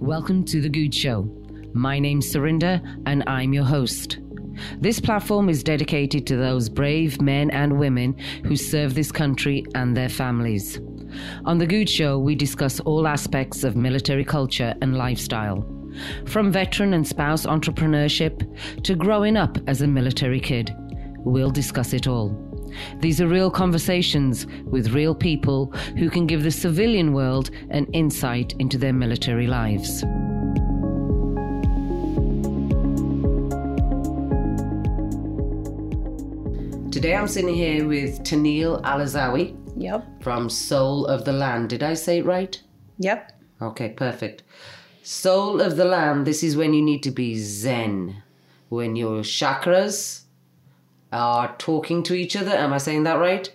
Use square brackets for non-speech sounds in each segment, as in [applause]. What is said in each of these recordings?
Welcome to The Good Show. My name's Surinder, and I'm your host. This platform is dedicated to those brave men and women who serve this country and their families. On The Good Show, we discuss all aspects of military culture and lifestyle, from veteran and spouse entrepreneurship to growing up as a military kid. We'll discuss it all. These are real conversations with real people who can give the civilian world an insight into their military lives. Today I'm sitting here with Tennille Alazzawi Yep. from Soul of the Land. Did I say it right? Yep. Okay, perfect. Soul of the Land, this is when you need to be zen, when your chakras are talking to each other. Am I saying that right?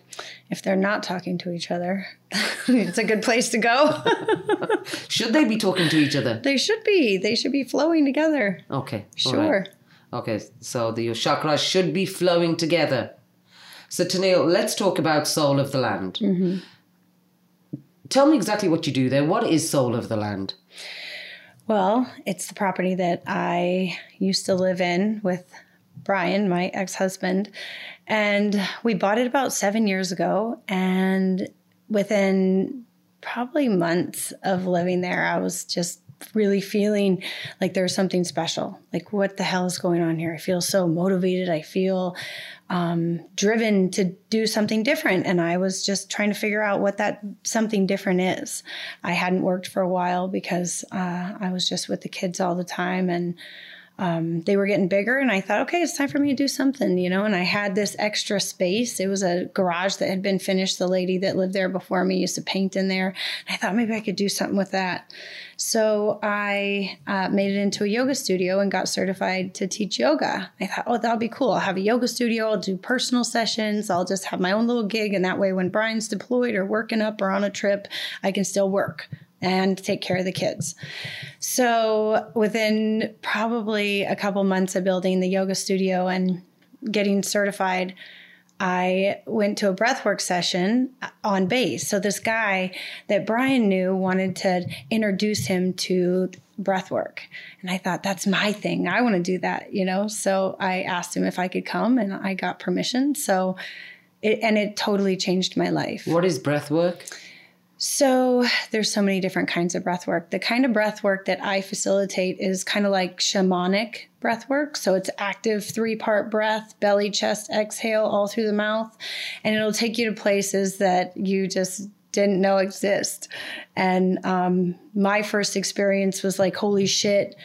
If they're not talking to each other, [laughs] it's a good place to go. [laughs] Should they be talking to each other? they should be. They should be flowing together. Okay. Sure. right. Okay, so the, your chakras should be flowing together. So, Tennille, let's talk about Soul of the Land. Mm-hmm. Tell me exactly what you do there. What is Soul of the Land? Well, it's the property that I used to live in with Brian, my ex husband. And we bought it about seven years ago. And within probably months of living there, I was just really feeling like there was something special. Like, what the hell is going on here? I feel so motivated. I feel um, driven to do something different. And I was just trying to figure out what that something different is. I hadn't worked for a while because uh, I was just with the kids all the time and um, they were getting bigger. And I thought, okay, it's time for me to do something, you know. And I had this extra space. It was a garage that had been finished. The lady that lived there before me used to paint in there. And I thought maybe I could do something with that. So I uh, made it into a yoga studio and got certified to teach yoga. I thought, oh, that'll be cool. I'll have a yoga studio. I'll do personal sessions. I'll just have my own little gig. And that way, when Brian's deployed or working up or on a trip, I can still work and take care of the kids. So within probably a couple months of building the yoga studio and getting certified, I went to a breathwork session on base. So this guy that Brian knew wanted to introduce him to breathwork. And I thought that's my thing. I want to do that, you know. So I asked him if I could come and I got permission. So it, and it totally changed my life. What is breath work? So there's so many different kinds of breath work. The kind of breath work that I facilitate is kind of like shamanic breath work. So it's active three part breath, belly, chest, exhale, all through the mouth. And it'll take you to places that you just didn't know exist. And um, my first experience was like, holy shit,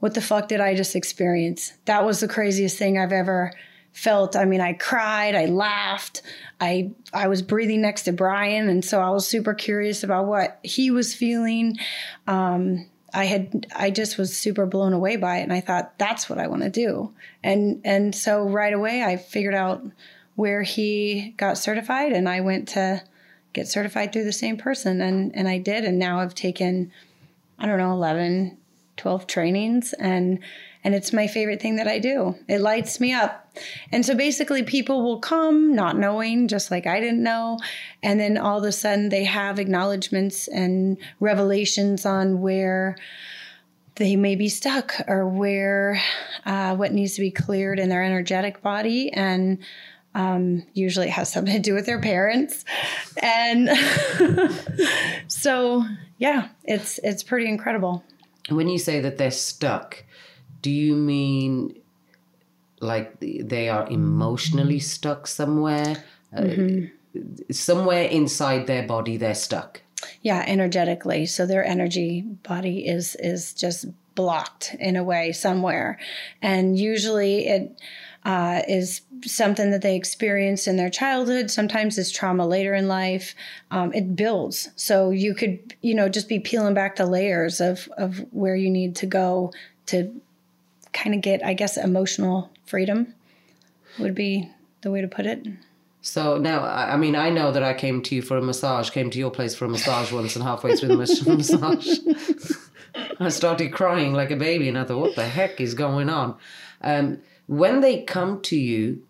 what the fuck did I just experience? That was the craziest thing I've ever felt. I mean, I cried, I laughed, I I was breathing next to Brian, and so I was super curious about what he was feeling. Um, I had I just was super blown away by it, and I thought that's what I want to do. And and so right away I figured out where he got certified, and I went to get certified through the same person, and and I did, and now I've taken I don't know 11, 12 trainings, and and it's my favorite thing that I do. It lights me up. And so basically, people will come not knowing, just like I didn't know. And then all of a sudden, they have acknowledgments and revelations on where they may be stuck or where uh, what needs to be cleared in their energetic body. And um, usually it has something to do with their parents. And [laughs] so, yeah, it's, it's pretty incredible. When you say that they're stuck, do you mean like they are emotionally stuck somewhere? Uh, somewhere inside their body, they're stuck. Yeah, energetically. So their energy body is is just blocked in a way somewhere, and usually it uh, is something that they experienced in their childhood. Sometimes it's trauma later in life. Um, it builds, so you could you know just be peeling back the layers of of where you need to go to kind of get, I guess, emotional freedom would be the way to put it. So now, I mean, I know that I came to you for a massage, came to your place for a massage once, and halfway through the [laughs] massage, [laughs] I started crying like a baby, and I thought, what the heck is going on? Um, when they come to you,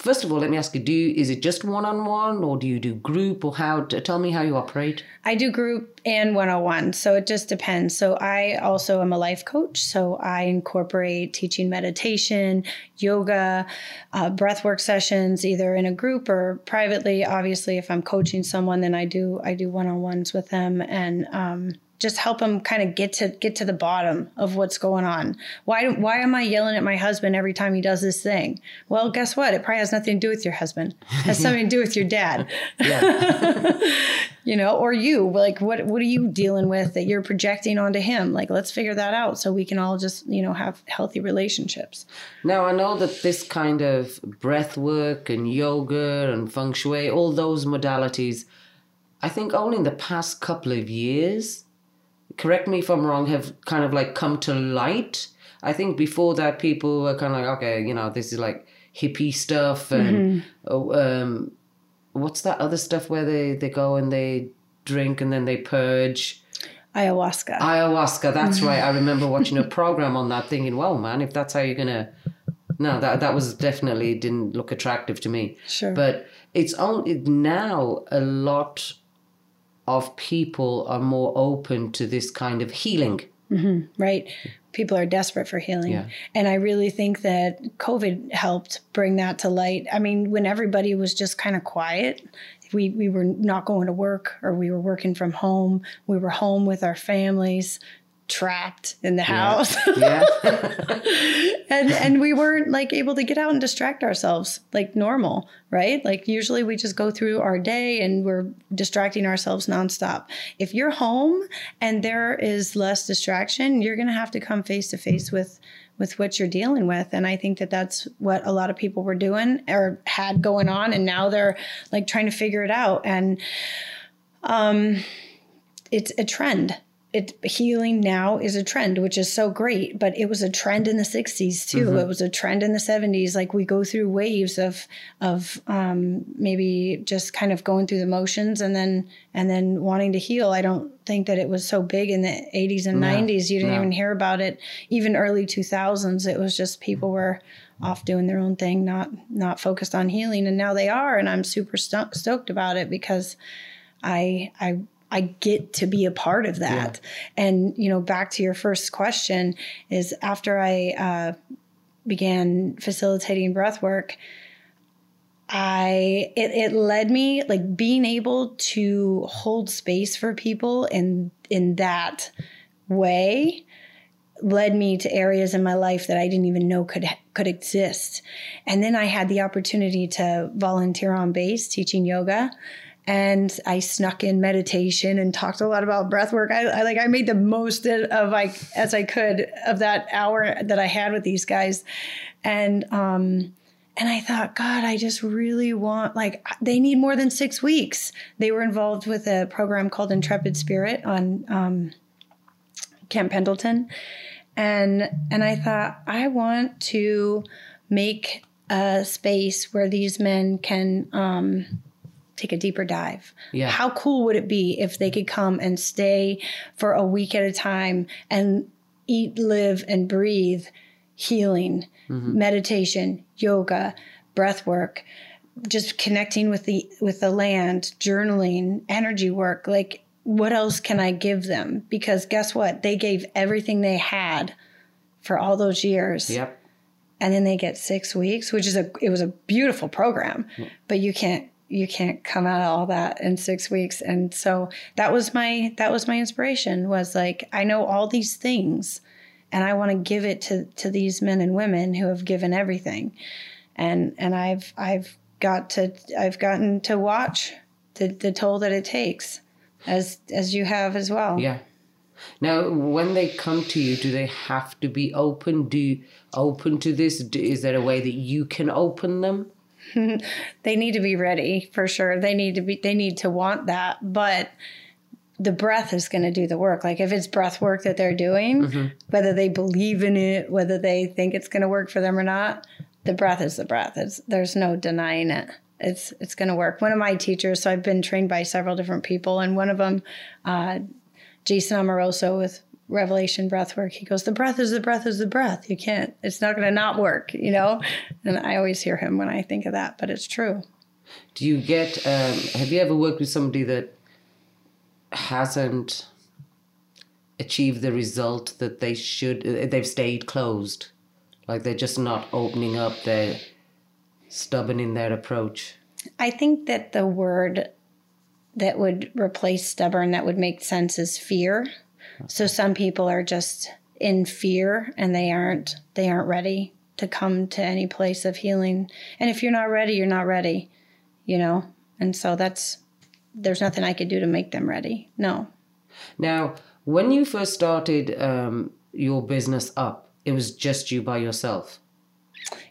first of all, let me ask you: Do you, is it just one on one, or do you do group, or how? Tell me how you operate. I do group and 101 so it just depends so i also am a life coach so i incorporate teaching meditation yoga uh, breath work sessions either in a group or privately obviously if i'm coaching someone then i do i do one-on-ones with them and um, just help them kind of get to get to the bottom of what's going on. Why why am I yelling at my husband every time he does this thing? Well, guess what? It probably has nothing to do with your husband. It has something to do with your dad. [laughs] [laughs] you know, or you. Like what what are you dealing with that you're projecting onto him? Like let's figure that out so we can all just, you know, have healthy relationships. Now, I know that this kind of breath work and yoga and feng shui, all those modalities, I think only in the past couple of years correct me if I'm wrong, have kind of like come to light. I think before that, people were kind of like, okay, you know, this is like hippie stuff and mm-hmm. um, what's that other stuff where they, they go and they drink and then they purge? Ayahuasca. Ayahuasca, that's mm-hmm. right. I remember watching a [laughs] program on that thinking, well, man, if that's how you're going to. No, that that was definitely didn't look attractive to me. Sure. But it's only now a lot of people are more open to this kind of healing. Mm-hmm, right. People are desperate for healing. Yeah. And I really think that COVID helped bring that to light. I mean, when everybody was just kind of quiet, we, we were not going to work or we were working from home, we were home with our families, trapped in the house. [laughs] Yeah. [laughs] and and we weren't like able to get out and distract ourselves like normal, right? Like usually we just go through our day and we're distracting ourselves nonstop. If you're home and there is less distraction, you're going to have to come face to face with with what you're dealing with and i think that that's what a lot of people were doing or had going on and now they're like trying to figure it out and um it's a trend it healing now is a trend which is so great but it was a trend in the 60s too. Mm-hmm. it was a trend in the 70s like we go through waves of of um, maybe just kind of going through the motions and then and then wanting to heal. I don't think that it was so big in the 80s and no, 90s you didn't no. even hear about it. Even early 2000s it was just people were off doing their own thing not not focused on healing. And now they are and i'm super sto- stoked about it because i i I get to be a part of that. Yeah. And, you know, back to your first question is after I uh, began facilitating breath work, I it, it led me like being able to hold space for people in in that way led me to areas in my life that I didn't even know could could exist. And then I had the opportunity to volunteer on base teaching yoga and I snuck in meditation and talked a lot about breath work. I, I, like I made the most of like as I could of that hour that I had with these guys, and um, and I thought, God, I just really want like they need more than six weeks. They were involved with a program called Intrepid Spirit on um, Camp Pendleton, and and I thought I want to make a space where these men can. Um, take a deeper dive. Yeah. How cool would it be if they could come and stay for a week at a time and eat, live, and breathe healing, mm-hmm. meditation, yoga, breath work, just connecting with the with the land, journaling, energy work, like what else can I give them? Because guess what? They gave everything they had for all those years. Yep. And then they get six weeks, which is a it was a beautiful program, but you can't you can't come out of all that in six weeks. And so that was my that was my inspiration was like i know all these things and i want to give it to to these men and women who have given everything. And and i've i've got to i've gotten to watch the the toll that it takes as as you have as well. Yeah. Now when they come to you do they have to be open? Do open to this? Is there a way that you can open them [laughs] they need to be ready for sure. They need to be they need to want that, but the breath is going to do the work. Like if it's breath work that they're doing, mm-hmm. whether they believe in it, whether they think it's going to work for them or not, the breath is the breath. It's there's no denying it. It's it's going to work. One of my teachers, so I've been trained by several different people, and one of them, uh, Jason Amoroso with revelation breath work he goes the breath is the breath is the breath you can't it's not going to not work you know and i always hear him when i think of that but it's true do you get um, have you ever worked with somebody that hasn't achieved the result that they should. uh, They've stayed closed, like they're just not opening up. They're stubborn in their approach. I think that the word that would replace stubborn that would make sense is fear. So some people are just in fear and they aren't they aren't ready to come to any place of healing. And if you're not ready, you're not ready, you know? And so that's there's nothing I could do to make them ready. No. Now, when you first started um, your business up, it was just you by yourself.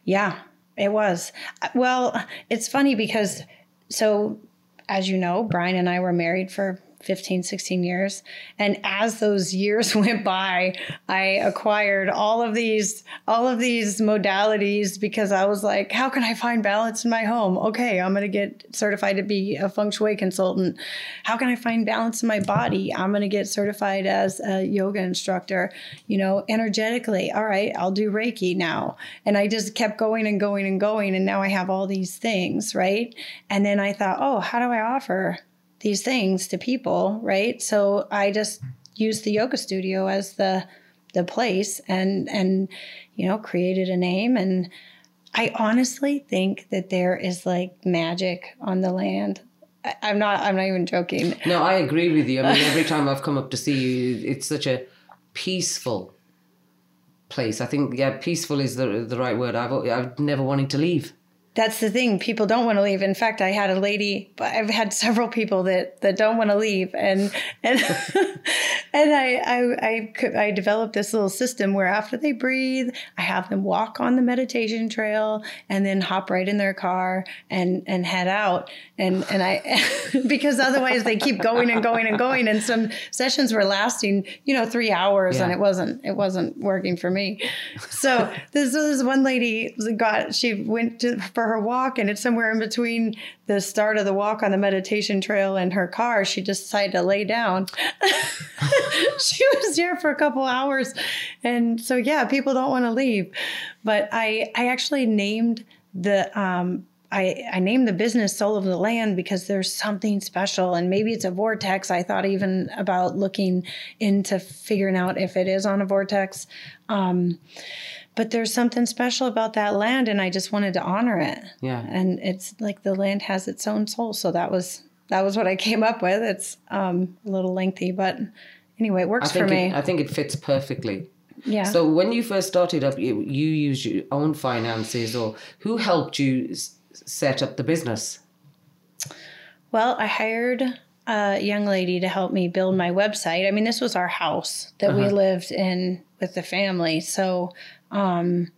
Yeah, it was. Uh, Well, it's funny because, so as you know, Brian and I were married for 15, 16 years. And as those years [laughs] went by, I acquired all of these, all of these modalities because I was like, how can I find balance in my home? Okay, I'm going to get certified to be a feng shui consultant. How can I find balance in my body? I'm going to get certified as a yoga instructor, you know, energetically. All right, I'll do Reiki now. And I just kept going and going and going. And now I have all these things, right? And then I thought, oh, how do I offer these things to people, right? So I just used the yoga studio as the the place and and you know created a name and I honestly think that there is like magic on the land. I, I'm not I'm not even joking. No, I agree with you. I mean, every [laughs] time I've come up to see you, it's such a peaceful place. I think, yeah, peaceful is the the right word. I've I've never wanted to leave. That's the thing. People don't want to leave. In fact, I had a lady. But I've had several people that that don't want to leave, and and [laughs] and I I I, could, I developed this little system where after they breathe, I have them walk on the meditation trail and then hop right in their car and and head out. And and I [laughs] because otherwise they keep going and going and going. And some sessions were lasting, you know, three hours, and it wasn't it wasn't working for me. So this this one lady got she went to for her walk, and it's somewhere in between the start of the walk on the meditation trail and her car. She just decided to lay down. [laughs] she was there for a couple hours, and so yeah, people don't want to leave. But I I actually named the um, I, I named the business Soul of the Land because there's something special, and maybe it's a vortex. I thought even about looking into figuring out if it is on a vortex. Um, but there's something special about that land, and I just wanted to honor it. Yeah. And it's like the land has its own soul. So that was that was what I [laughs] came up with. It's um, a little lengthy, but anyway, it works for me. it, I think it fits perfectly. yeah. So when you first started up, you, you used your own finances, or who helped you s- set up the business? Well, I hired a young lady to help me build my website. I mean, this was our house that we lived in with the family. So um,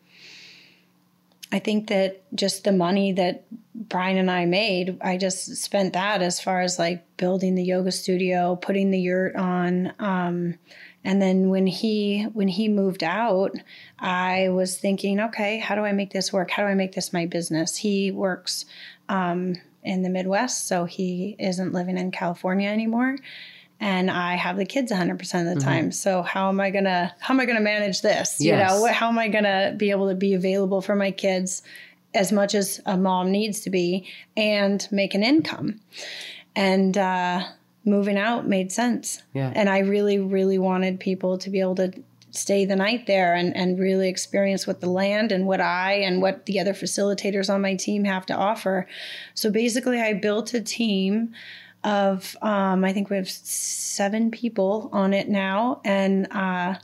I think that just the money that Brian and I made, I just spent that as far as like building the yoga studio, putting the yurt on. Um, and then when he when he moved out, I was thinking, okay, how do I make this work? How do I make this my business? He works um, in the Midwest, so he isn't living in California anymore. And I have the kids 100% of the time. So how am I gonna how am I gonna manage this? You know, what, how am I gonna be able to be available for my kids as much as a mom needs to be and make an income? And uh, moving out made sense. Yeah. And I really, really wanted people to be able to stay the night there and, and really experience what the land and what I and what the other facilitators on my team have to offer. So basically, I built a team of, um, I think we have seven people on it now. And uh,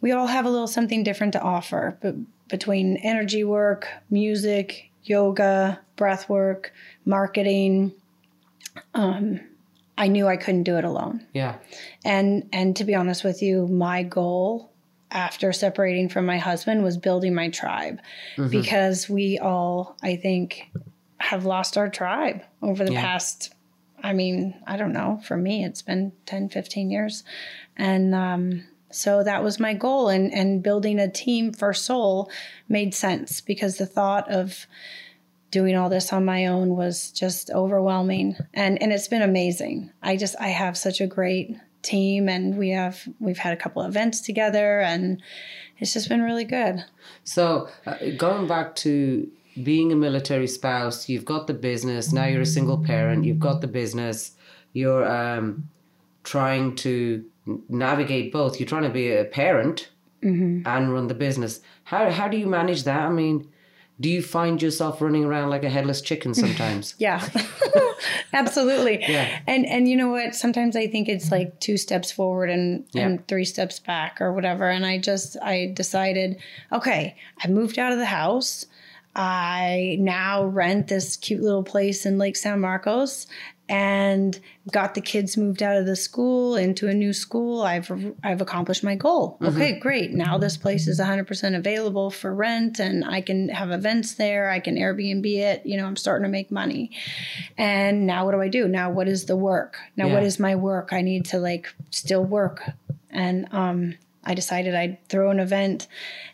we all have a little something different to offer but between energy work, music, yoga, breath work, marketing. Um, I knew I couldn't do it alone. Yeah. And and to be honest with you, my goal after separating from my husband was building my tribe because we all I think have lost our tribe over the Yeah. past I mean, I don't know, for me it's been 10, 15 years. And um so that was my goal and and building a team for soul made sense because the thought of doing all this on my own was just overwhelming. And and it's been amazing. I just i have such a great team and we have we've had a couple of events together and it's just been really good. So uh, going back to being a military spouse, you've got the business. Now you're a single parent. You've got the business. You're um, trying to navigate both. You're trying to be a parent and run the business. How how do you manage that? I mean, do you find yourself running around like a headless chicken sometimes? [laughs] Yeah. [laughs] Absolutely. [laughs] Yeah. And and you know what? Sometimes I think it's like two steps forward and, Yeah. and three steps back or whatever. And I just I decided, okay, I moved out of the house. I now rent this cute little place in Lake San Marcos and got the kids moved out of the school into a new school. I've I've accomplished my goal. Okay, great. Now this place is 100% available for rent and I can have events there. I can Airbnb it. You know, I'm starting to make money. And now what do I do? Now what is the work? Now what Yeah. is my work? I need to like still work. And um I decided I'd throw an event.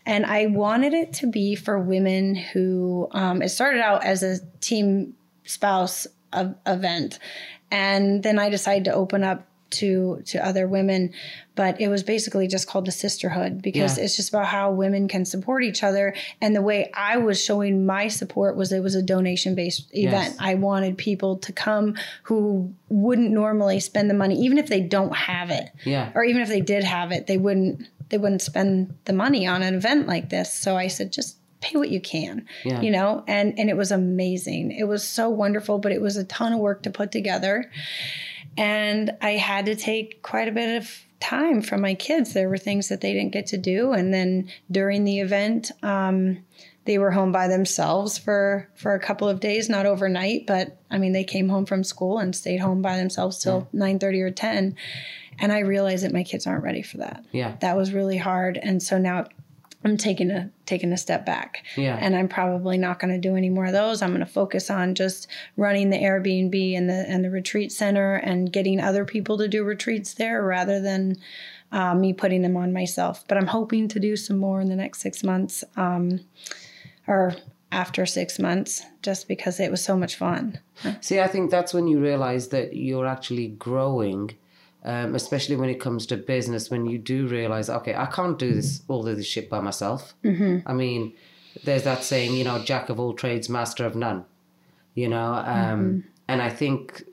And I wanted it to be for women who um it started out as a team spouse event. And then I decided to open up to to other women but it was basically just called the sisterhood because Yeah. it's just about how women can support each other and the way I was showing my support was it was a donation based event Yes. I wanted people to come who wouldn't normally spend the money even if they don't have it Yeah. or even if they did have it they wouldn't they wouldn't spend the money on an event like this so I said just pay what you can Yeah. you know and and it was amazing it was so wonderful but it was a ton of work to put together and I had to take quite a bit of time from my kids. There were things that they didn't get to do, and then during the event, um, they were home by themselves for for a couple of days, not overnight, but I mean, they came home from school and stayed home by themselves till nine thirty or ten. And I realized that my kids aren't ready for that. Yeah. That was really hard, and so now I'm taking a taking a step back. Yeah. And I'm probably not going to do any more of those. I'm going to focus on just running the Airbnb and the and the retreat center and getting other people to do retreats there rather than uh, me putting them on myself. But I'm hoping to do some more in the next six months, um, or after six months, just because it was so much fun. See, I think that's when you realize that you're actually growing, um, especially when it comes to business. When you do realize, okay, I can't do this all of this shit by myself. Mm-hmm. I mean, there's that saying, you know, jack of all trades, master of none. You know, um, and I think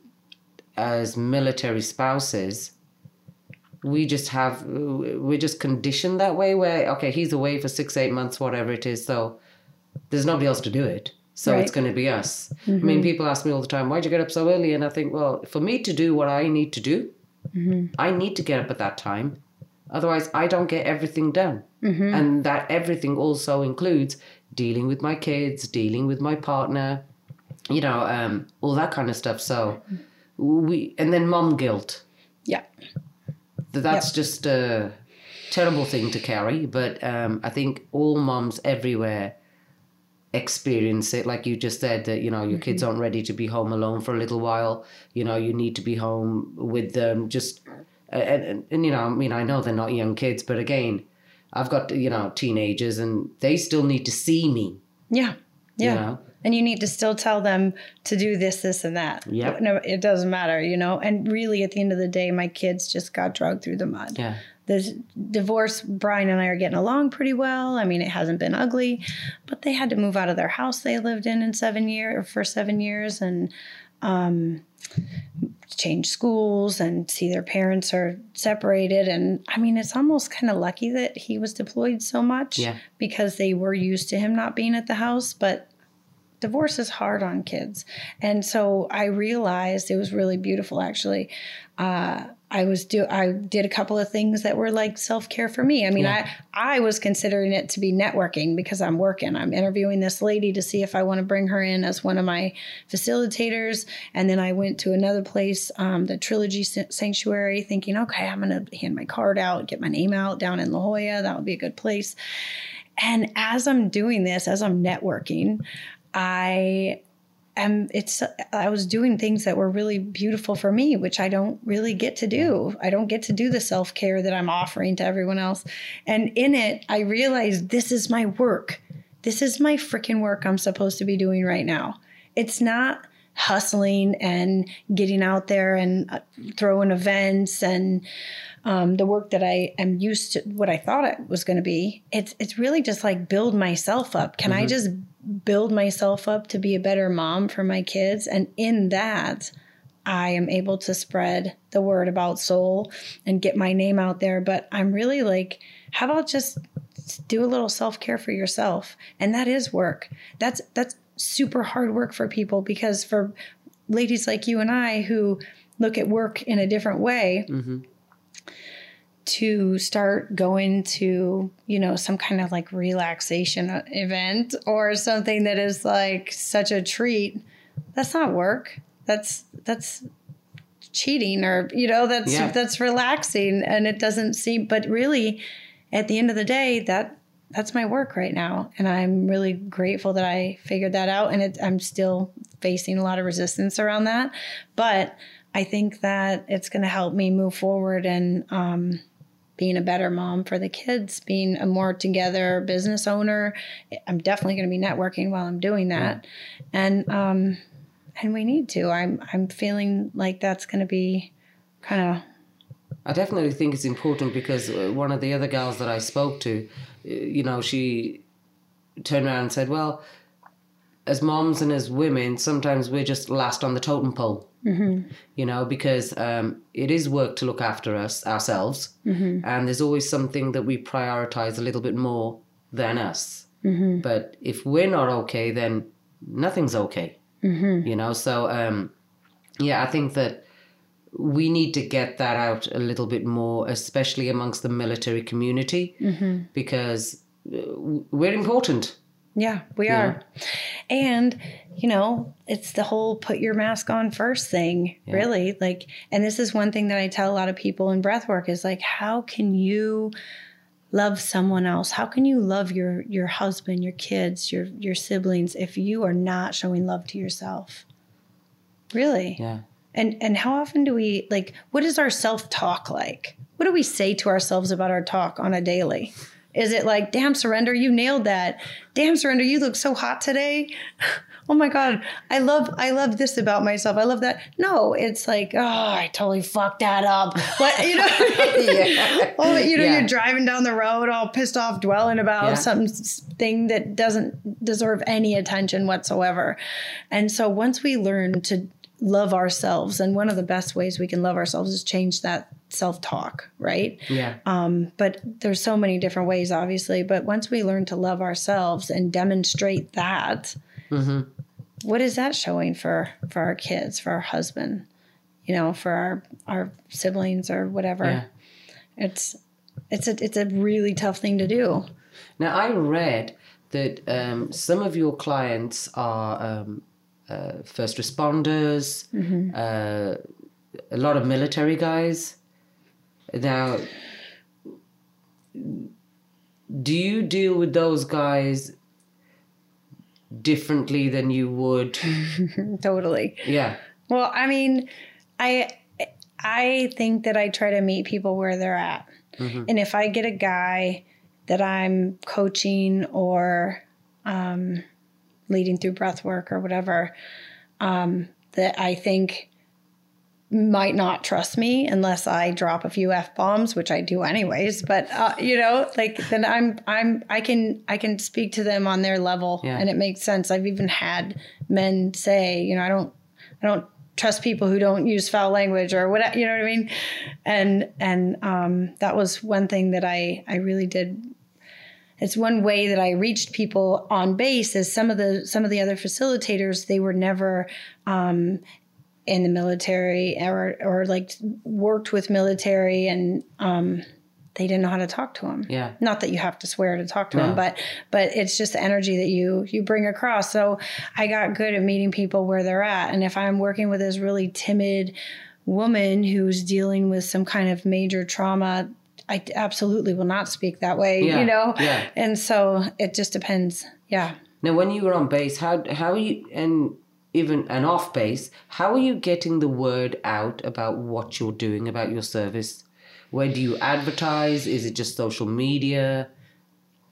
as military spouses, we just have we're just conditioned that way. Where okay, he's away for six, eight months, whatever it is, so there's nobody else to do it. So it's going to be us. I mean, people ask me all the time, why'd you get up so early? And I think, well, for me to do what I need to do, I need to get up at that time. Otherwise, I don't get everything done. And that everything also includes dealing with my kids, dealing with my partner, you know, um, all that kind of stuff. So we, and then mom guilt. Yeah. Th- That's just a terrible thing to carry, but um, I think all moms everywhere experience it. Like you just said, that you know your kids mm-hmm. aren't ready to be home alone for a little while. You know, you need to be home with them. Just and, and, and you know, I mean, I know they're not young kids, but again, I've got you know teenagers, and they still need to see me. Yeah. You Yeah. know? And you need to still tell them to do this, this, and that. Yeah. No, it doesn't matter, you know. And really, at the end of the day, my kids just got dragged through the mud. Yeah. The divorce, Brian and I are getting along pretty well. I mean, it hasn't been ugly, but they had to move out of their house they lived in in seven year for seven years and um, change schools and see their parents are separated. And I mean, it's almost kind of lucky that he was deployed so much Yeah. because they were used to him not being at the house, but divorce is hard on kids. And so I realized it was really beautiful actually. Uh, I was do I did a couple of things that were like self-care for me. I mean, Yeah. I I was considering it to be networking because I'm working. I'm interviewing this lady to see if I want to bring her in as one of my facilitators. And then I went to another place, um, the Trilogy Sanctuary, thinking, okay, I'm going to hand my card out, get my name out down in La Jolla. That would be a good place. And as I'm doing this, as I'm networking, I am it's I was doing things that were really beautiful for me, which I don't really get to do. I don't get to do the self-care that I'm offering to everyone else. And in it, I realized this is my work. This is my freaking work I'm supposed to be doing right now. It's not hustling and getting out there and uh, throwing events and um, the work that I am used to, what I thought it was going to be. It's it's really just like build myself up. Can I just build myself up to be a better mom for my kids? And in that, I am able to spread the word about soul and get my name out there. But I'm really like, how about just do a little self care for yourself? And that is work. That's that's super hard work for people because for ladies like you and I who look at work in a different way. Mm-hmm to start going to, you know, some kind of like relaxation event or something that is like such a treat, that's not work. That's that's cheating or you know that's yeah. that's relaxing and it doesn't seem but really at the end of the day that that's my work right now and i'm really grateful that i figured that out and it, i'm still facing a lot of resistance around that but i think that it's going to help me move forward and um, being a better mom for the kids, being a more together business owner. I'm definitely going to be networking while I'm doing that. And um and we need to. I'm I'm feeling like that's going to be kind of I definitely think it's important because uh, one of the other girls that I spoke to, uh, you know, she turned around and said, "Well, as moms and as women, sometimes we're just last on the totem pole." Mm-hmm. You know, because um, it is work to look after us ourselves, mm-hmm. and there's always something that we prioritize a little bit more than us. Mm-hmm. But if we're not okay, then nothing's okay. Mm-hmm. You know, so um, yeah, I think that we need to get that out a little bit more, especially amongst the military community, mm-hmm. because uh, we're important. Yeah, we yeah. are. And, you know, it's the whole put your mask on first thing, yeah. really. Like, and this is one thing that I tell a lot of people in breath work is like, how can you love someone else? How can you love your your husband, your kids, your your siblings if you are not showing love to yourself? Really? Yeah. And and how often do we like what is our self-talk like? What do we say to ourselves about our talk on a daily? Is it like, damn, Surinder, you nailed that. Damn, Surinder, you look so hot today. [laughs] oh my God, I love, I love this about myself. I love that. No, it's like, oh, I totally fucked that up. But you know, [laughs] yeah. oh, you know, yeah. you're driving down the road all pissed off, dwelling about yeah. something that doesn't deserve any attention whatsoever. And so once we learn to love ourselves, and one of the best ways we can love ourselves is change that self talk, right? Yeah. Um, but there's so many different ways, obviously. But once we learn to love ourselves and demonstrate that, mm-hmm. what is that showing for for our kids, for our husband, you know, for our our siblings or whatever? Yeah. It's it's a it's a really tough thing to do. Now I read that um, some of your clients are um, uh, first responders, mm-hmm. uh, a lot of military guys. Now, do you deal with those guys differently than you would? [laughs] totally. Yeah. Well, I mean, I I think that I try to meet people where they're at. Mm-hmm. And if I get a guy that I'm coaching or um, leading through breath work or whatever, um, that I think might not trust me unless I drop a few f bombs, which I do anyways. But uh, you know, like then I'm I'm I can I can speak to them on their level, yeah. and it makes sense. I've even had men say, you know, I don't I don't trust people who don't use foul language or what you know what I mean, and and um, that was one thing that I I really did. It's one way that I reached people on base. Is some of the some of the other facilitators they were never um, in the military or or like worked with military and um, they didn't know how to talk to him. Yeah. Not that you have to swear to talk to no. him, but but it's just the energy that you you bring across. So I got good at meeting people where they're at, and if I'm working with this really timid woman who's dealing with some kind of major trauma. I absolutely will not speak that way, yeah. you know? Yeah. And so it just depends. Yeah. Now, when you were on base, how, how you, and even an off base, how are you getting the word out about what you're doing, about your service? Where do you advertise? Is it just social media?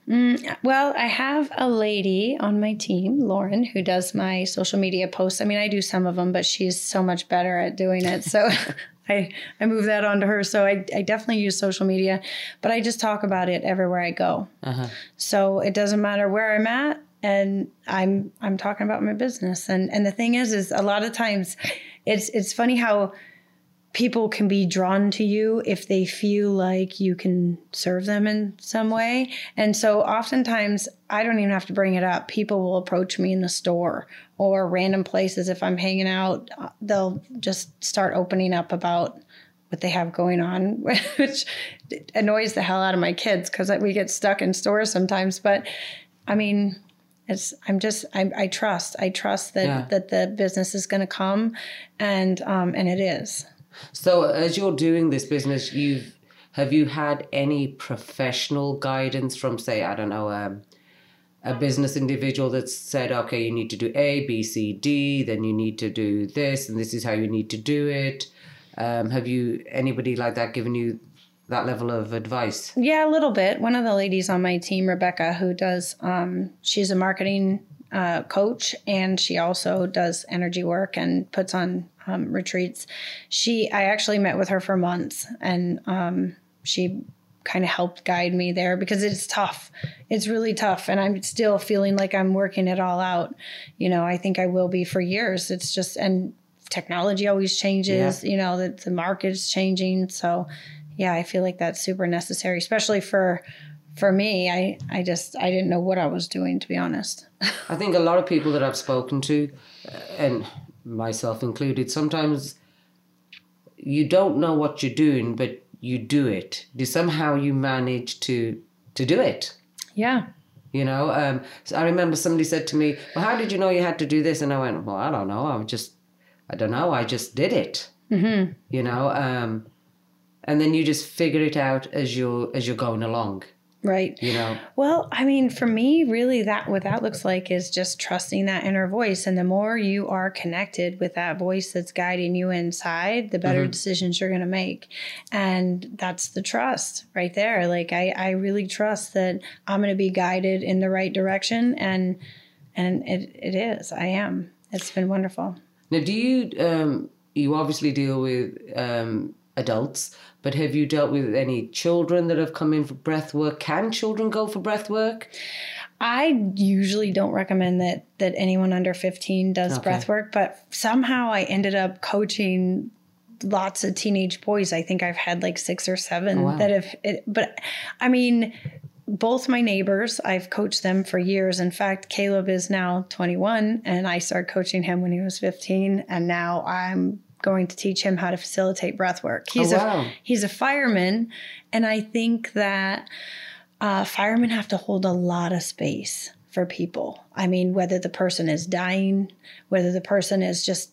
Mm, well, I have a lady on my team, Lauren, who does my social media posts. I mean, I do some of them, but she's so much better at doing it. So [laughs] [laughs] I, I move that on to her. So I, I definitely use social media, but I just talk about it everywhere I go. Uh-huh. So it doesn't matter where I'm at and I'm I'm talking about my business and and the thing is is a lot of times it's it's funny how people can be drawn to you if they feel like you can serve them in some way. And so oftentimes I don't even have to bring it up. People will approach me in the store or random places if I'm hanging out, they'll just start opening up about what they have going on, [laughs] which annoys the hell out of my kids because we get stuck in stores sometimes. But I mean, it's I'm just I, I trust I trust that yeah. that the business is going to come, and um, and it is. So as you're doing this business, you've have you had any professional guidance from say I don't know um, a business individual that's said okay you need to do A B C D then you need to do this and this is how you need to do it. Um, have you anybody like that given you that level of advice? Yeah, a little bit. One of the ladies on my team, Rebecca, who does, um, she's a marketing uh, coach and she also does energy work and puts on um, retreats. She, I actually met with her for months and um, she kind of helped guide me there because it's tough. It's really tough. And I'm still feeling like I'm working it all out. You know, I think I will be for years. It's just, and technology always changes, yeah. you know, that the market's changing. So, yeah, I feel like that's super necessary, especially for for me. I I just I didn't know what I was doing to be honest. I think a lot of people that I've spoken to, uh, and myself included, sometimes you don't know what you're doing, but you do it. Somehow you manage to to do it. Yeah. You know, um, so I remember somebody said to me, "Well, how did you know you had to do this?" And I went, "Well, I don't know. I just, I don't know. I just did it." Mm-hmm. You know, um, and then you just figure it out as you're as you're going along. Right. You know? Well i mean for me really that what that looks like is just trusting that inner voice. And the more you are connected with that voice that's guiding you inside the better mm-hmm. decisions you're going to make. And that's the trust right there. Like i i really trust that i'm going to be guided in the right direction. And and it it is. I am. It's been wonderful. Now do you um you obviously deal with um adults, but have you dealt with any children that have come in for breath work? Can children go for breath work? I usually don't recommend that that anyone under 15 does okay. breath work, but somehow I ended up coaching lots of teenage boys. I think I've had like 6 or 7 oh, wow. that have it, but I mean both my neighbors, I've coached them for years. In fact, Caleb is now 21 and I started coaching him when he was 15 and now I'm going to teach him how to facilitate breath work. He's oh, wow. a he's a fireman, and I think that uh, firemen have to hold a lot of space for people. I mean, whether the person is dying, whether the person is just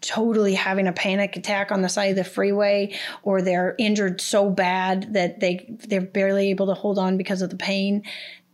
totally having a panic attack on the side of the freeway or they're injured so bad that they they're barely able to hold on because of the pain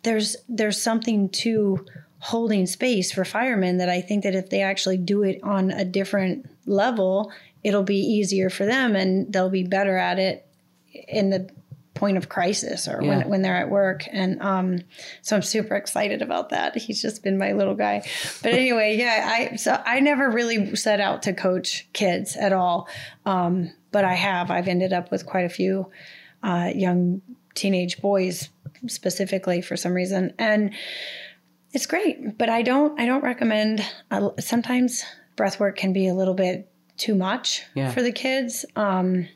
there's there's something to holding space for firemen that I think that if they actually do it on a different level, it'll be easier for them and they'll be better at it in the point of crisis or yeah. when, when they're at work. And um, so I'm super excited about that. He's just been my little guy. But anyway, yeah, I so I never really set out to coach kids at all. Um, but I have. I've ended up with quite a few uh, young teenage boys specifically for some reason. And it's great, but I don't I don't recommend uh, sometimes breath work can be a little bit too much yeah. for the kids. Um,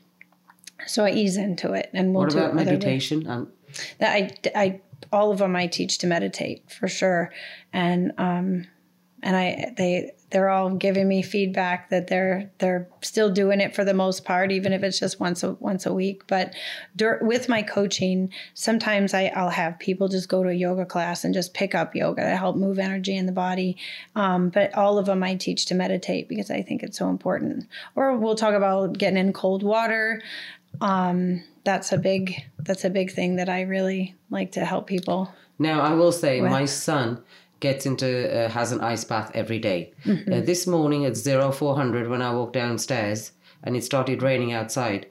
so I ease into it, and we'll what do about meditation? Um, that I, I all of them I teach to meditate for sure, and um, and I they they're all giving me feedback that they're they're still doing it for the most part, even if it's just once a once a week. But dur- with my coaching, sometimes I, I'll have people just go to a yoga class and just pick up yoga to help move energy in the body. Um, but all of them I teach to meditate because I think it's so important. Or we'll talk about getting in cold water. Um, that's a big that's a big thing that I really like to help people. Now I will say, with. my son gets into uh, has an ice bath every day. Mm-hmm. Uh, this morning at zero four hundred when I walked downstairs and it started raining outside,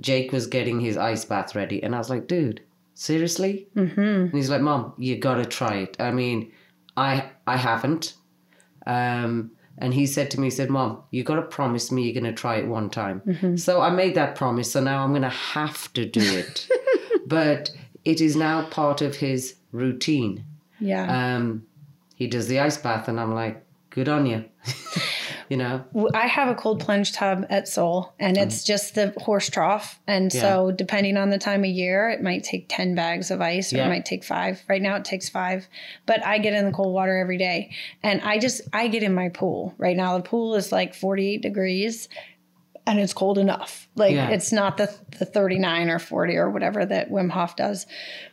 Jake was getting his ice bath ready, and I was like, "Dude, seriously?" Mm-hmm. And he's like, "Mom, you gotta try it." I mean, I I haven't. Um, and he said to me, he said, Mom, you got to promise me you're going to try it one time. Mm-hmm. So I made that promise. So now I'm going to have to do it. [laughs] but it is now part of his routine. Yeah. Um, he does the ice bath, and I'm like, good on you. [laughs] you know. I have a cold plunge tub at Soul, and it's mm. just the horse trough. And so, depending on the time of year, it might take 10 bags of ice or Yeah. it might take five. Right now, it takes five. But I get in the cold water every day. And I just, I get in my pool. Right now, the pool is like 48 degrees and it's cold enough. Like Yeah. it's not the, the 39 or 40 or whatever that Wim Hof does,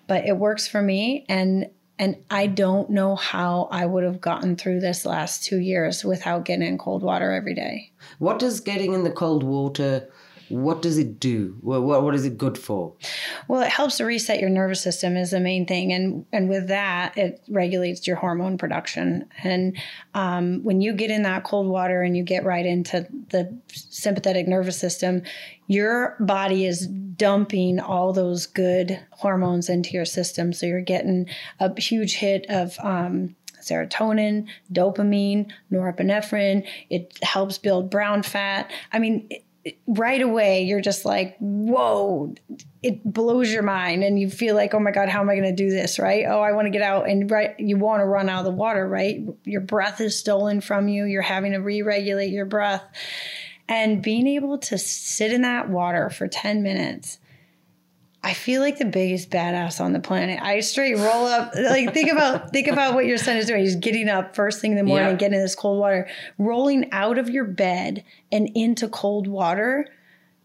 but it works for me. And and I don't know how I would have gotten through this last two years without getting in cold water every day. What does getting in the cold water? What does it do? What, what, is it good for? Well, it helps to reset your nervous system is the main thing, and and with that, it regulates your hormone production. And um, when you get in that cold water and you get right into the sympathetic nervous system, your body is dumping all those good hormones into your system. So you're getting a huge hit of um, serotonin, dopamine, norepinephrine. It helps build brown fat. I mean. Right away, you're just like, whoa, it blows your mind. And you feel like, oh my God, how am I going to do this? Right. Oh, I want to get out. And right, you want to run out of the water, right? Your breath is stolen from you. You're having to re regulate your breath. And being able to sit in that water for 10 minutes I feel like the biggest badass on the planet. I straight roll up. Like think about think about what your son is doing. He's getting up first thing in the morning, Yeah. getting in this cold water, rolling out of your bed and into cold water.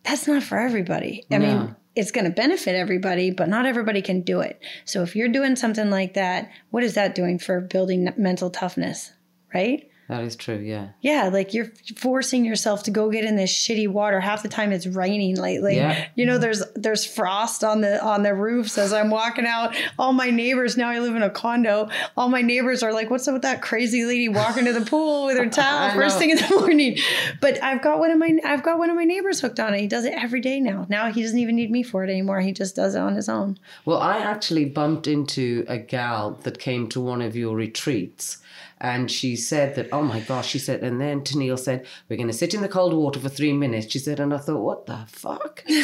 That's not for everybody. I No. mean, it's going to benefit everybody, but not everybody can do it. So if you're doing something like that, what is that doing for building mental toughness? Right? That is true. Yeah. Yeah, like you're forcing yourself to go get in this shitty water. Half the time it's raining lately. Yeah. You know, there's there's frost on the on the roofs as I'm walking out. All my neighbors now I live in a condo. All my neighbors are like, "What's up with that crazy lady walking to the pool with her [laughs] towel first thing in the [laughs] morning?" But I've got one of my I've got one of my neighbors hooked on it. He does it every day now. Now he doesn't even need me for it anymore. He just does it on his own. Well, I actually bumped into a gal that came to one of your retreats. And she said that, oh my gosh, she said, and then Tennille said, we're going to sit in the cold water for three minutes. She said, and I thought, what the fuck? [laughs]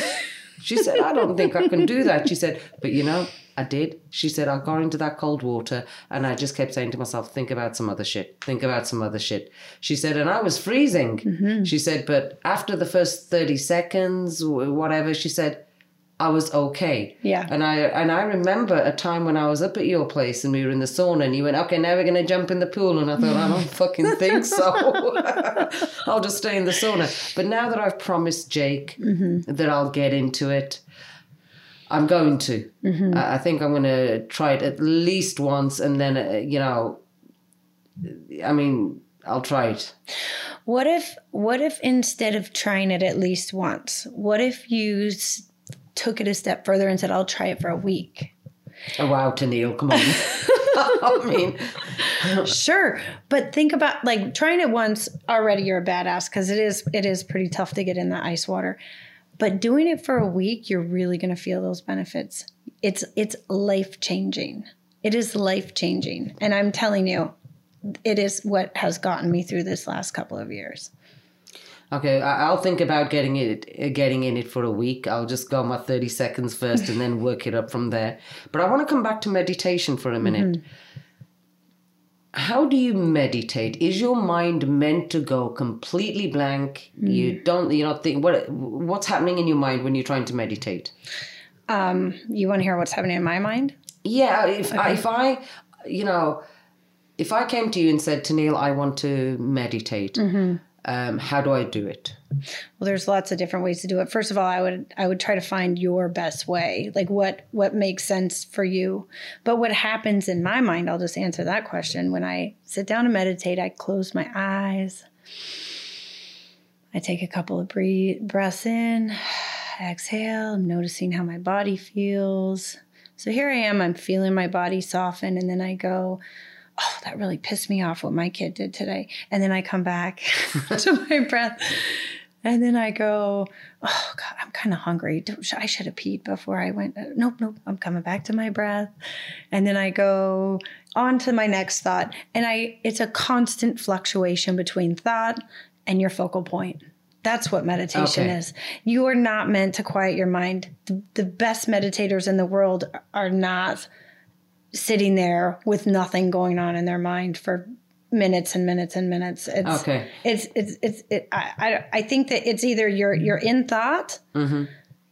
She said, I don't think I can do that. She said, but you know, I did. She said, I got into that cold water and I just kept saying to myself, think about some other shit, think about some other shit. She said, and I was freezing. Mm-hmm. She said, but after the first 30 seconds, whatever, she said, I was okay. Yeah. And I and I remember a time when I was up at your place and we were in the sauna and you went, okay, now we're gonna jump in the pool and I thought, I don't [laughs] fucking think so. [laughs] I'll just stay in the sauna. But now that I've promised Jake that I'll get into it, I'm going to. I, I think I'm gonna try it at least once and then uh, you know, I mean, I'll try it. What if what if instead of trying it at least once, what if you took it a step further and said, "I'll try it for a week"? Oh wow, Tennille, come on. [laughs] [laughs] I mean, Sure, but think about like trying it once already. You're a badass because it is it is pretty tough to get in the ice water. But doing it for a week, you're really going to feel those benefits. It's it's life changing. It is life changing, and I'm telling you, it is what has gotten me through this last couple of years. Okay, I'll think about getting it, getting in it for a week. I'll just go my thirty seconds first, and then work it up from there. But I want to come back to meditation for a minute. Mm-hmm. How do you meditate? Is your mind meant to go completely blank? Mm. You don't, you're not thinking. what what's happening in your mind when you're trying to meditate? Um, you want to hear what's happening in my mind? Yeah, if I, if I, you know, if I came to you and said, Tennille, I want to meditate, mm-hmm. Um, how do I do it? Well, there's lots of different ways to do it. First of all, I would I would try to find your best way, like what what makes sense for you. But what happens in my mind, I'll just answer that question. When I sit down to meditate, I close my eyes. I take a couple of breaths in, [sighs] exhale. I'm noticing how my body feels. So here I am. I'm feeling my body soften, and then I go, oh, that really pissed me off what my kid did today. And then I come back [laughs] to my breath. And then I go, oh God, I'm kind of hungry. I should have peed before I went. Uh, Nope, nope. I'm coming back to my breath. And then I go on to my next thought. And I, it's a constant fluctuation between thought and your focal point. That's what meditation Okay. is. You are not meant to quiet your mind. The, the best meditators in the world are not sitting there with nothing going on in their mind for minutes and minutes and minutes. It's, Okay. It's it's it's. It, I, I I think that it's either you're you're in thought, mm-hmm.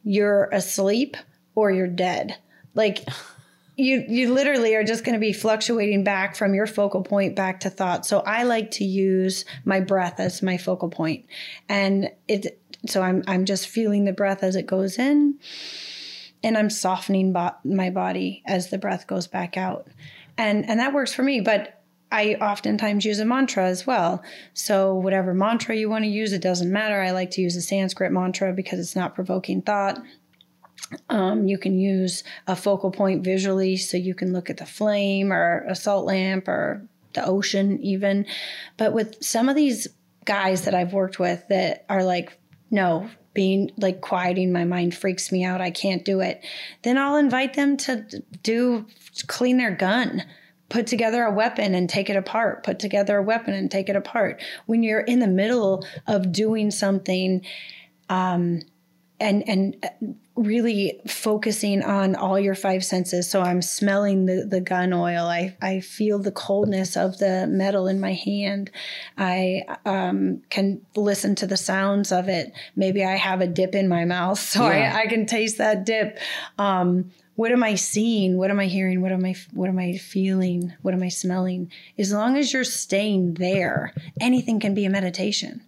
you're asleep, or you're dead. Like. [laughs] You, you literally are just going to be fluctuating back from your focal point back to thought. So I like to use my breath as my focal point, and it. So I'm I'm just feeling the breath as it goes in, and I'm softening bo- my body as the breath goes back out, and and that works for me. But I oftentimes use a mantra as well. So whatever mantra you want to use, it doesn't matter. I like to use a Sanskrit mantra because it's not provoking thought. Um, you can use a focal point visually, so you can look at the flame or a salt lamp or the ocean, even. But with some of these guys that I've worked with that are like, no, being like quieting my mind freaks me out. I can't do it. Then I'll invite them to do clean their gun put together a weapon and take it apart put together a weapon and take it apart when you're in the middle of doing something um, and and really focusing on all your five senses. So i'm smelling the, the gun oil. I, I feel the coldness of the metal in my hand. I um, can listen to the sounds of it. Maybe i have a dip in my mouth [laughs] so Yeah. I, I can taste that dip. Um, what am i seeing? What am i hearing? What am i what am i feeling? What am i smelling? As long as you're staying there anything can be a meditation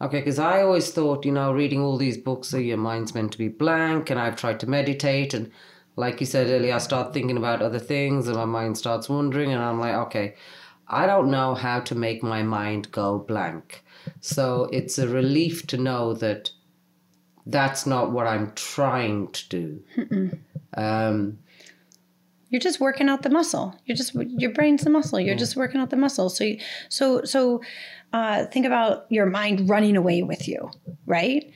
Okay, because I always thought, you know, reading all these books, so your mind's meant to be blank, and I've tried to meditate, and like you said earlier, I start thinking about other things, and my mind starts wandering, and I'm like, okay, I don't know how to make my mind go blank. So it's a relief to know that that's not what I'm trying to do. Um, you're just working out the muscle. You're just your brain's the muscle. You're just working out the muscle. So you, so so uh, think about your mind running away with you right?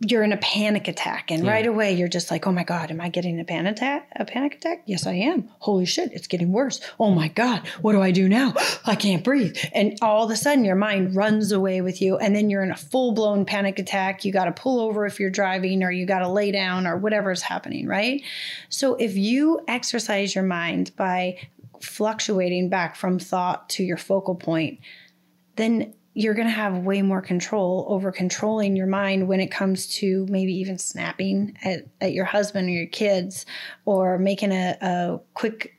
You're in a panic attack and right away you're just like oh my god am i getting a panic attack a panic attack? Yes i am. Holy shit it's getting worse. Oh my god what do i do now? [gasps] I can't breathe. And all of a sudden your mind runs away with you and then you're in a full-blown panic attack. You got to pull over if you're driving or you got to lay down or whatever is happening right? So if you exercise your mind by fluctuating back from thought to your focal point then you're going to have way more control over controlling your mind when it comes to maybe even snapping at, at your husband or your kids or making a, a quick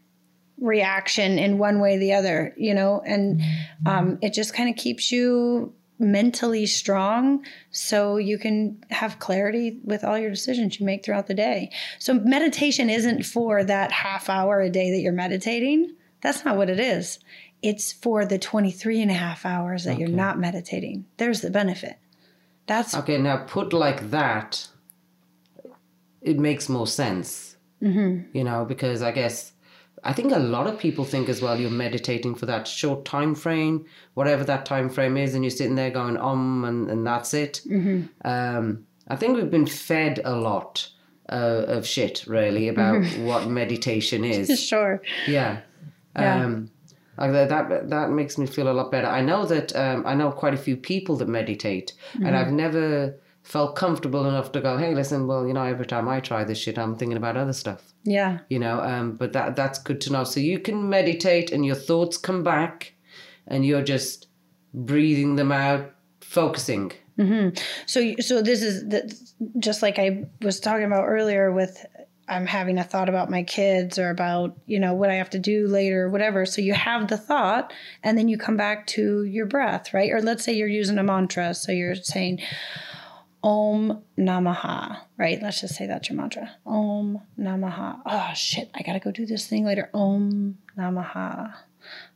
reaction in one way or the other, you know, and um, it just kind of keeps you mentally strong so you can have clarity with all your decisions you make throughout the day. So meditation isn't for that half hour a day that you're meditating. That's not what it is. It's for the 23 and a half hours that you're not meditating. There's the benefit. That's okay, now put like that, it makes more sense. Mm-hmm. You know, because I guess I think a lot of people think as well you're meditating for that short time frame, whatever that time frame is, and you're sitting there going um, and, and that's it. Mm-hmm. Um, I think we've been fed a lot uh, of shit really about what meditation [laughs] is. sure. Yeah. Yeah. Um, like that, that that makes me feel a lot better. I know that um, I know quite a few people that meditate, and I've never felt comfortable enough to go, hey, listen, well, you know, every time I try this shit, I'm thinking about other stuff. Yeah. You know, um, but that that's good to know. So you can meditate, and your thoughts come back, and you're just breathing them out, focusing. So, so this is the, just like I was talking about earlier with I'm having a thought about my kids or about, you know, what I have to do later whatever. So you have the thought and then you come back to your breath, right? Or let's say you're using a mantra. So you're saying Om Namaha, right? Let's just say that's your mantra. Om Namaha. Oh shit, I gotta go do this thing later. Om Namaha.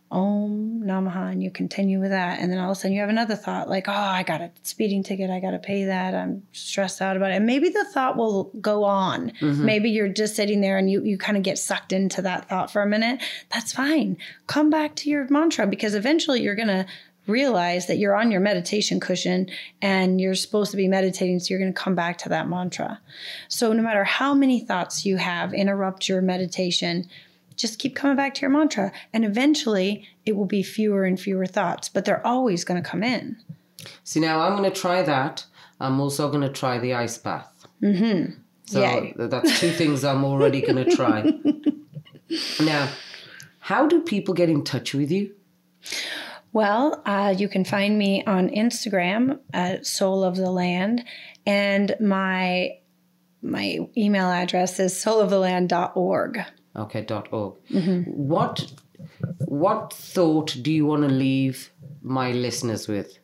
Om Namaha, and you continue with that. And then all of a sudden you have another thought like, oh, I got a speeding ticket. I got to pay that. I'm stressed out about it. And maybe the thought will go on. Mm-hmm. Maybe you're just sitting there and you, you kind of get sucked into that thought for a minute. That's fine. Come back to your mantra because eventually you're going to realize that you're on your meditation cushion and you're supposed to be meditating. So you're going to come back to that mantra. So no matter how many thoughts you have interrupt your meditation, just keep coming back to your mantra and eventually it will be fewer and fewer thoughts but they're always going to come in See, now I'm going to try that. I'm also going to try the ice bath. Mm-hmm. So Yay. that's two things I'm already going [laughs] to try. now, how do people get in touch with you? Well, uh, you can find me on Instagram at Soul of the Land, and my my email address is souloftheland.org. Okay, dot org. What what thought do you want to leave my listeners with?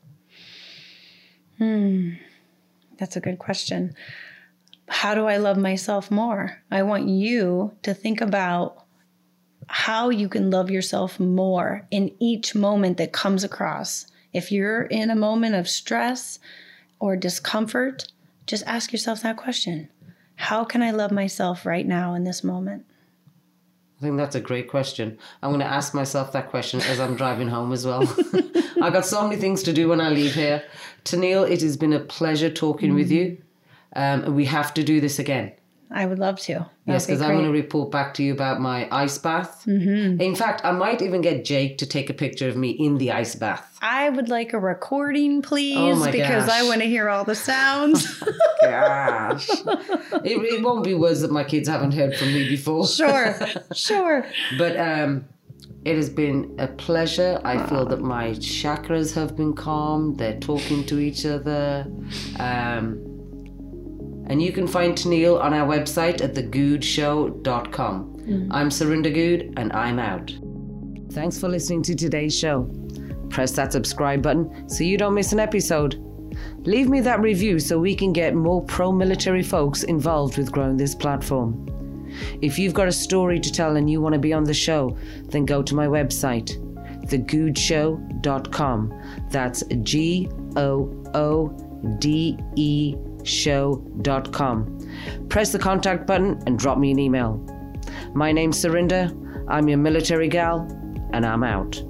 hmm That's a good question. How do I love myself more? I want you to think about how you can love yourself more in each moment that comes across. If you're in a moment of stress or discomfort, just ask yourself that question How can I love myself right now in this moment? I think that's a great question. I'm going to ask myself that question as I'm driving home as well. [laughs] I got so many things to do when I leave here. Tennille, it has been a pleasure talking with you. Um, we have to do this again. I would love to. Yes, That'd be because I'm going to report back to you about my ice bath. Mm-hmm. In fact, I might even get Jake to take a picture of me in the ice bath. I would like a recording, please, Oh because I want to hear all the sounds. [laughs] Gosh. it, it won't be words that my kids haven't heard from me before. sure, sure. [laughs] But um, it has been a pleasure. I feel that my chakras have been calmed. They're talking to each other. Um, and you can find Tennille on our website at thegoodeshow.com. I'm Surinder Goode, and I'm out. Thanks for listening to today's show. Press that subscribe button so you don't miss an episode. Leave me that review so we can get more pro military folks involved with growing this platform. If you've got a story to tell and you want to be on the show, then go to my website, thegoodeshow.com. That's G O O D E show.com. Press the contact button and drop me an email. My name's Surinder. I'm your military gal, and I'm out.